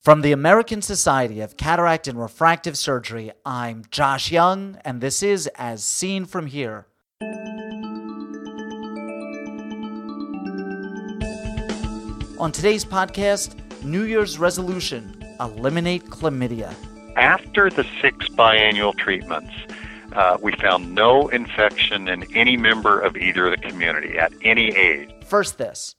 From the American Society of Cataract and Refractive Surgery, I'm Josh Young, and this is As Seen From Here. On today's podcast, New Year's resolution eliminate chlamydia. After the six biannual treatments, uh, we found no infection in any member of either of the community at any age. First, this.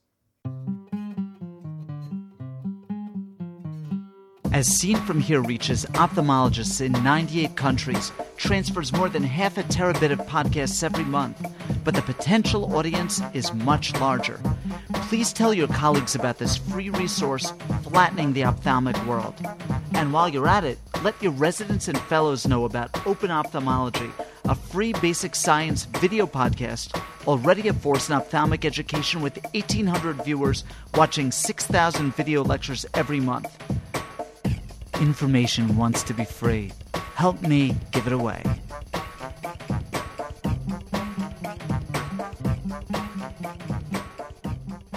As seen from here reaches ophthalmologists in 98 countries, transfers more than half a terabit of podcasts every month, but the potential audience is much larger. Please tell your colleagues about this free resource, Flattening the Ophthalmic World. And while you're at it, let your residents and fellows know about Open Ophthalmology, a free basic science video podcast already a force in ophthalmic education with 1,800 viewers watching 6,000 video lectures every month. Information wants to be free. Help me give it away.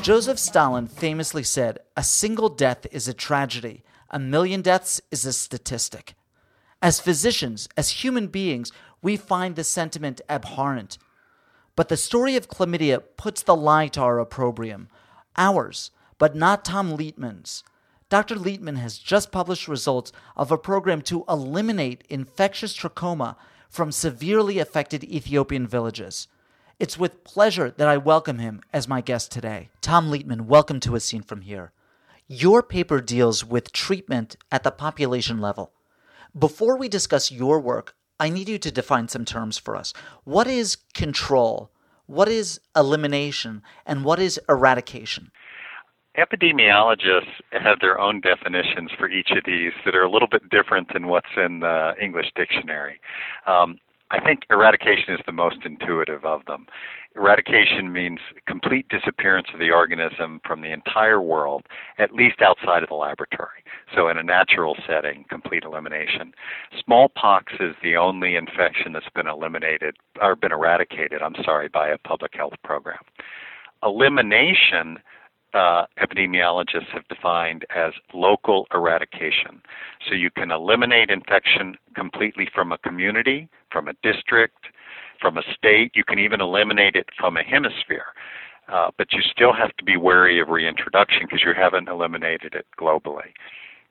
Joseph Stalin famously said, A single death is a tragedy, a million deaths is a statistic. As physicians, as human beings, we find the sentiment abhorrent. But the story of chlamydia puts the lie to our opprobrium, ours, but not Tom Lietman's. Dr. Lietman has just published results of a program to eliminate infectious trachoma from severely affected Ethiopian villages. It's with pleasure that I welcome him as my guest today. Tom Lietman, welcome to As Seen From Here. Your paper deals with treatment at the population level. Before we discuss your work, I need you to define some terms for us. What is control? What is elimination? And what is eradication? Epidemiologists have their own definitions for each of these that are a little bit different than what's in the English dictionary. Um, I think eradication is the most intuitive of them. Eradication means complete disappearance of the organism from the entire world, at least outside of the laboratory. So, in a natural setting, complete elimination. Smallpox is the only infection that's been eliminated or been eradicated, I'm sorry, by a public health program. Elimination uh, epidemiologists have defined as local eradication. So you can eliminate infection completely from a community, from a district, from a state. You can even eliminate it from a hemisphere. Uh, but you still have to be wary of reintroduction because you haven't eliminated it globally.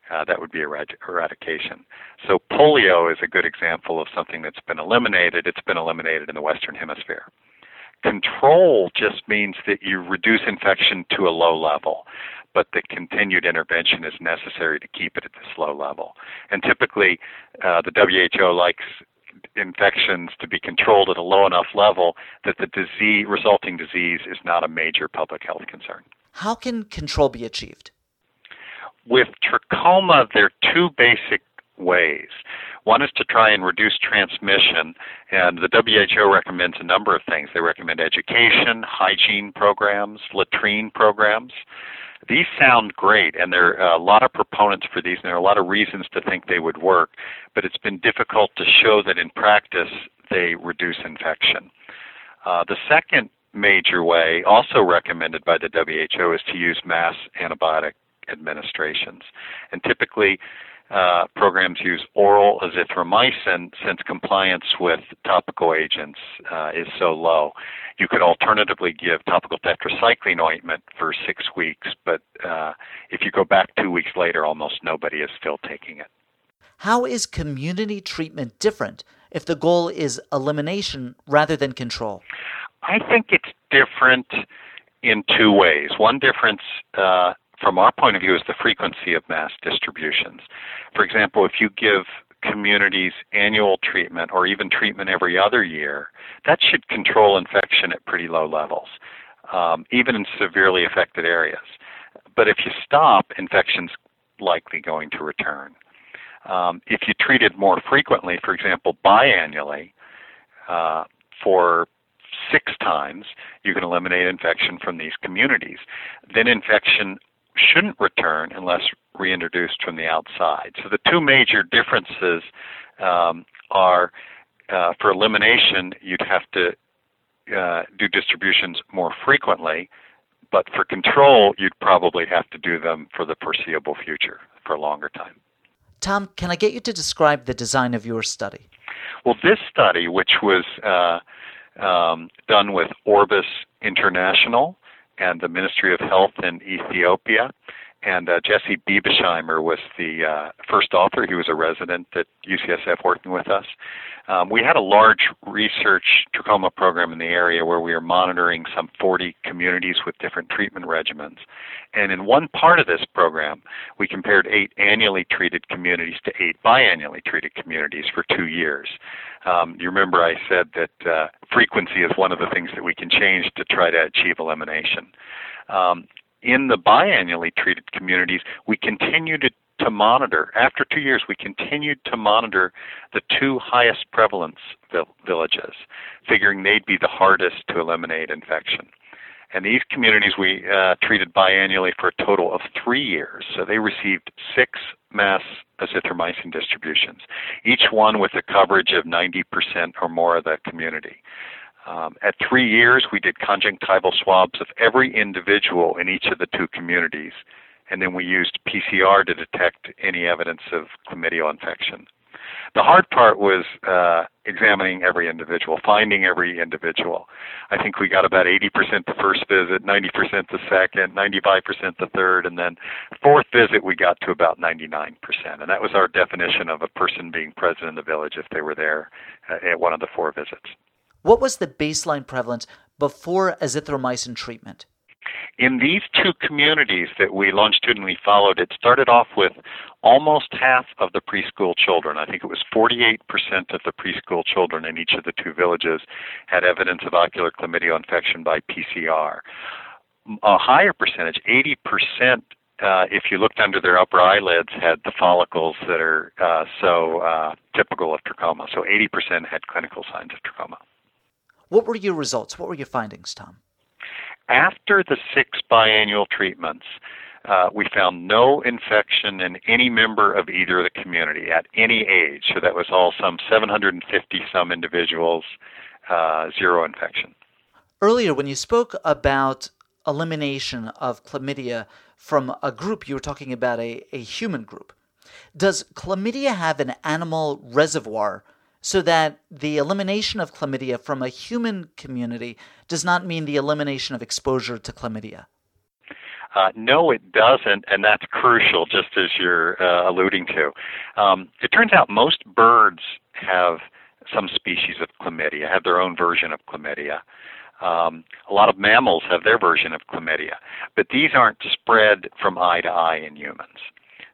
Uh, that would be erad- eradication. So polio is a good example of something that's been eliminated. It's been eliminated in the Western Hemisphere. Control just means that you reduce infection to a low level, but the continued intervention is necessary to keep it at this low level. And typically, uh, the WHO likes infections to be controlled at a low enough level that the disease resulting disease is not a major public health concern. How can control be achieved? With trachoma, there are two basic ways. One is to try and reduce transmission, and the WHO recommends a number of things. They recommend education, hygiene programs, latrine programs. These sound great, and there are a lot of proponents for these, and there are a lot of reasons to think they would work, but it's been difficult to show that in practice they reduce infection. Uh, the second major way, also recommended by the WHO, is to use mass antibiotic administrations. And typically, uh, programs use oral azithromycin since compliance with topical agents uh, is so low. You could alternatively give topical tetracycline ointment for six weeks, but uh, if you go back two weeks later, almost nobody is still taking it. How is community treatment different if the goal is elimination rather than control? I think it's different in two ways. One difference uh, from our point of view is the frequency of mass distributions. For example, if you give communities annual treatment or even treatment every other year, that should control infection at pretty low levels, um, even in severely affected areas. But if you stop, infection's likely going to return. Um, if you treat it more frequently, for example, biannually, uh, for six times, you can eliminate infection from these communities. Then infection shouldn't return unless reintroduced from the outside. So the two major differences um, are uh, for elimination, you'd have to uh, do distributions more frequently, but for control, you'd probably have to do them for the foreseeable future, for a longer time. Tom, can I get you to describe the design of your study? Well, this study, which was uh, um, done with Orbis International and the Ministry of Health in Ethiopia, and uh, Jesse Biebesheimer was the uh, first author. He was a resident at UCSF working with us. Um, we had a large research trachoma program in the area where we were monitoring some 40 communities with different treatment regimens. And in one part of this program, we compared eight annually treated communities to eight biannually treated communities for two years. Um, you remember I said that uh, frequency is one of the things that we can change to try to achieve elimination. Um, in the biannually treated communities, we continue to, to monitor. After two years, we continued to monitor the two highest prevalence villages, figuring they'd be the hardest to eliminate infection. And these communities we uh, treated biannually for a total of three years. So they received six mass azithromycin distributions, each one with a coverage of 90% or more of the community. Um, at three years, we did conjunctival swabs of every individual in each of the two communities, and then we used PCR to detect any evidence of chlamydial infection. The hard part was uh, examining every individual, finding every individual. I think we got about 80% the first visit, 90% the second, 95% the third, and then fourth visit we got to about 99%. And that was our definition of a person being present in the village if they were there uh, at one of the four visits. What was the baseline prevalence before azithromycin treatment? In these two communities that we longitudinally followed, it started off with almost half of the preschool children. I think it was 48% of the preschool children in each of the two villages had evidence of ocular chlamydia infection by PCR. A higher percentage, 80%, uh, if you looked under their upper eyelids, had the follicles that are uh, so uh, typical of trachoma. So 80% had clinical signs of trachoma. What were your results? What were your findings, Tom? After the six biannual treatments, uh, we found no infection in any member of either of the community at any age. So that was all some 750 some individuals, uh, zero infection. Earlier, when you spoke about elimination of chlamydia from a group, you were talking about a, a human group. Does chlamydia have an animal reservoir so that the elimination of chlamydia from a human community does not mean the elimination of exposure to chlamydia. Uh, no, it doesn't, and that's crucial, just as you're uh, alluding to. Um, it turns out most birds have some species of chlamydia, have their own version of chlamydia. Um, a lot of mammals have their version of chlamydia, but these aren't spread from eye to eye in humans.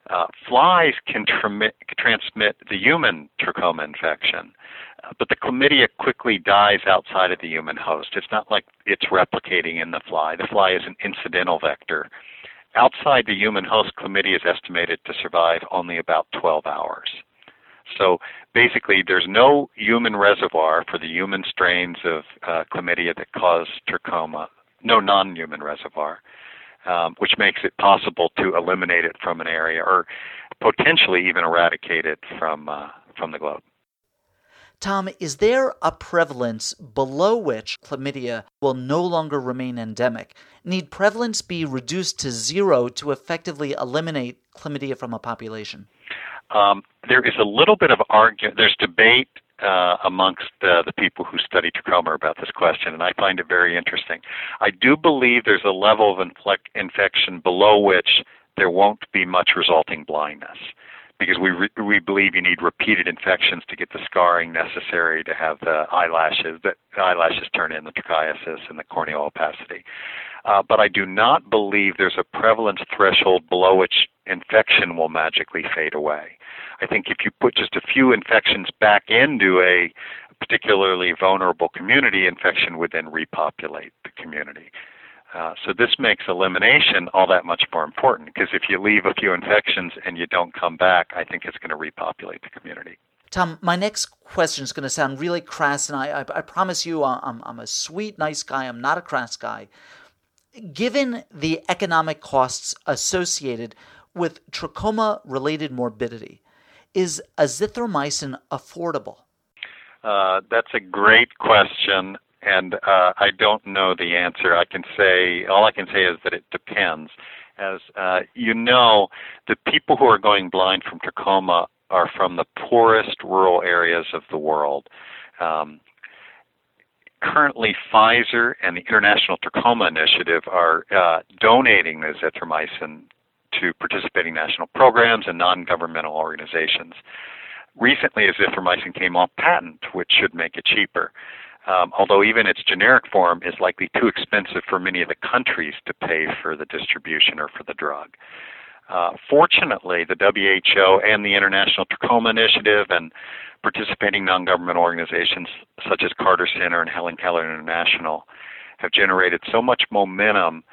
Uh, flies can transmit the human trachoma infection, uh, but the chlamydia quickly dies outside of the human host. It's not like it's replicating in the fly. The fly is an incidental vector. Outside the human host, chlamydia is estimated to survive only about 12 hours. So basically, there's no human reservoir for the human strains of uh, chlamydia that cause trachoma, no non human reservoir um, which makes it possible to eliminate it from an area or potentially even eradicate it from uh, from the globe. Tom, is there a prevalence below which chlamydia will no longer remain endemic? Need prevalence be reduced to zero to effectively eliminate chlamydia from a population? Um, there is a little bit of argument. There's debate uh, amongst uh, the people who study trachoma about this question, and I find it very interesting. I do believe there's a level of infection below which there won't be much resulting blindness because we re- we believe you need repeated infections to get the scarring necessary to have the eyelashes that eyelashes turn in the trichiasis and the corneal opacity. Uh, but I do not believe there's a prevalence threshold below which infection will magically fade away. I think if you put just a few infections back into a particularly vulnerable community, infection would then repopulate the community. Uh, so this makes elimination all that much more important because if you leave a few infections and you don't come back, I think it's going to repopulate the community. Tom, my next question is going to sound really crass, and I, I, I promise you I'm, I'm a sweet, nice guy. I'm not a crass guy. Given the economic costs associated with trachoma related morbidity, is azithromycin affordable? Uh, that's a great question, and uh, I don't know the answer. I can say all I can say is that it depends, As uh, you know, the people who are going blind from trachoma are from the poorest rural areas of the world. Um, currently, Pfizer and the International Trachoma Initiative are uh, donating azithromycin to participating national programs and non-governmental organizations. Recently, azithromycin came off patent, which should make it cheaper. Um, although even its generic form is likely too expensive for many of the countries to pay for the distribution or for the drug. Uh, fortunately, the WHO and the International Trachoma Initiative and participating non-government organizations such as Carter Center and Helen Keller International have generated so much momentum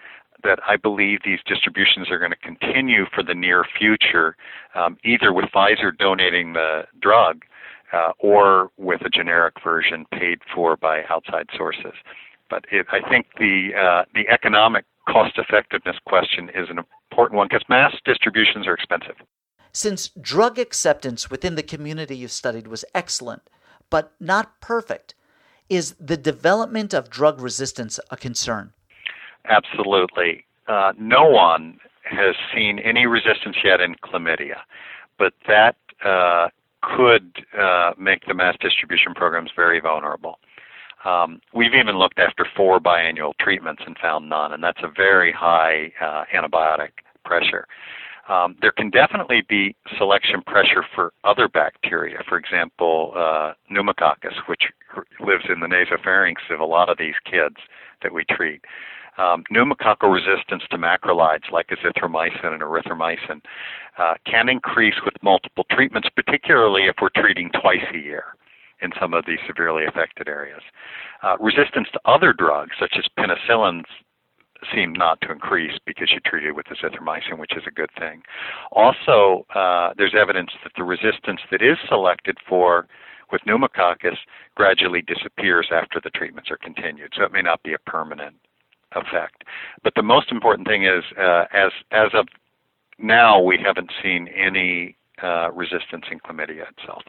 that I believe these distributions are going to continue for the near future, um, either with Pfizer donating the drug uh, or with a generic version paid for by outside sources. But it, I think the uh, the economic cost effectiveness question is an important one because mass distributions are expensive. Since drug acceptance within the community you studied was excellent, but not perfect, is the development of drug resistance a concern? Absolutely. Uh, no one has seen any resistance yet in chlamydia, but that uh, could uh, make the mass distribution programs very vulnerable. Um, we've even looked after four biannual treatments and found none, and that's a very high uh, antibiotic pressure. Um, there can definitely be selection pressure for other bacteria. For example, uh, pneumococcus, which lives in the nasopharynx of a lot of these kids that we treat. Um, pneumococcal resistance to macrolides like azithromycin and erythromycin uh, can increase with multiple treatments, particularly if we're treating twice a year in some of these severely affected areas. Uh, resistance to other drugs, such as penicillins, seem not to increase because you treat it with azithromycin, which is a good thing. Also, uh, there's evidence that the resistance that is selected for with pneumococcus gradually disappears after the treatments are continued, so it may not be a permanent effect. But the most important thing is, uh, as as of now, we haven't seen any uh, resistance in chlamydia itself.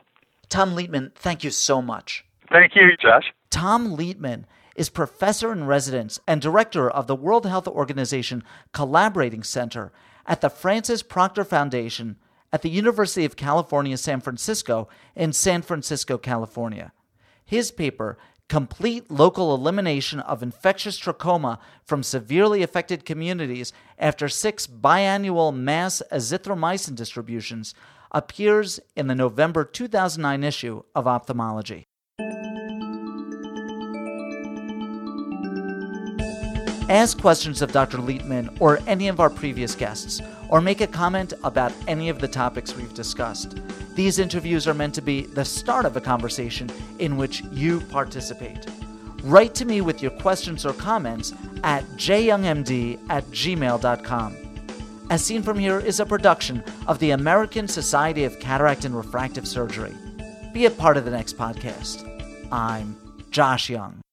Tom Lietman, thank you so much. Thank you, Josh. Tom Lietman is professor in residence and director of the World Health Organization Collaborating Center at the Francis Proctor Foundation at the University of California, San Francisco in San Francisco, California. His paper complete local elimination of infectious trachoma from severely affected communities after six biannual mass azithromycin distributions appears in the November 2009 issue of Ophthalmology. Ask questions of Dr. Lietman or any of our previous guests, or make a comment about any of the topics we've discussed. These interviews are meant to be the start of a conversation in which you participate. Write to me with your questions or comments at jyoungmd at gmail.com. As Seen From Here is a production of the American Society of Cataract and Refractive Surgery. Be a part of the next podcast. I'm Josh Young.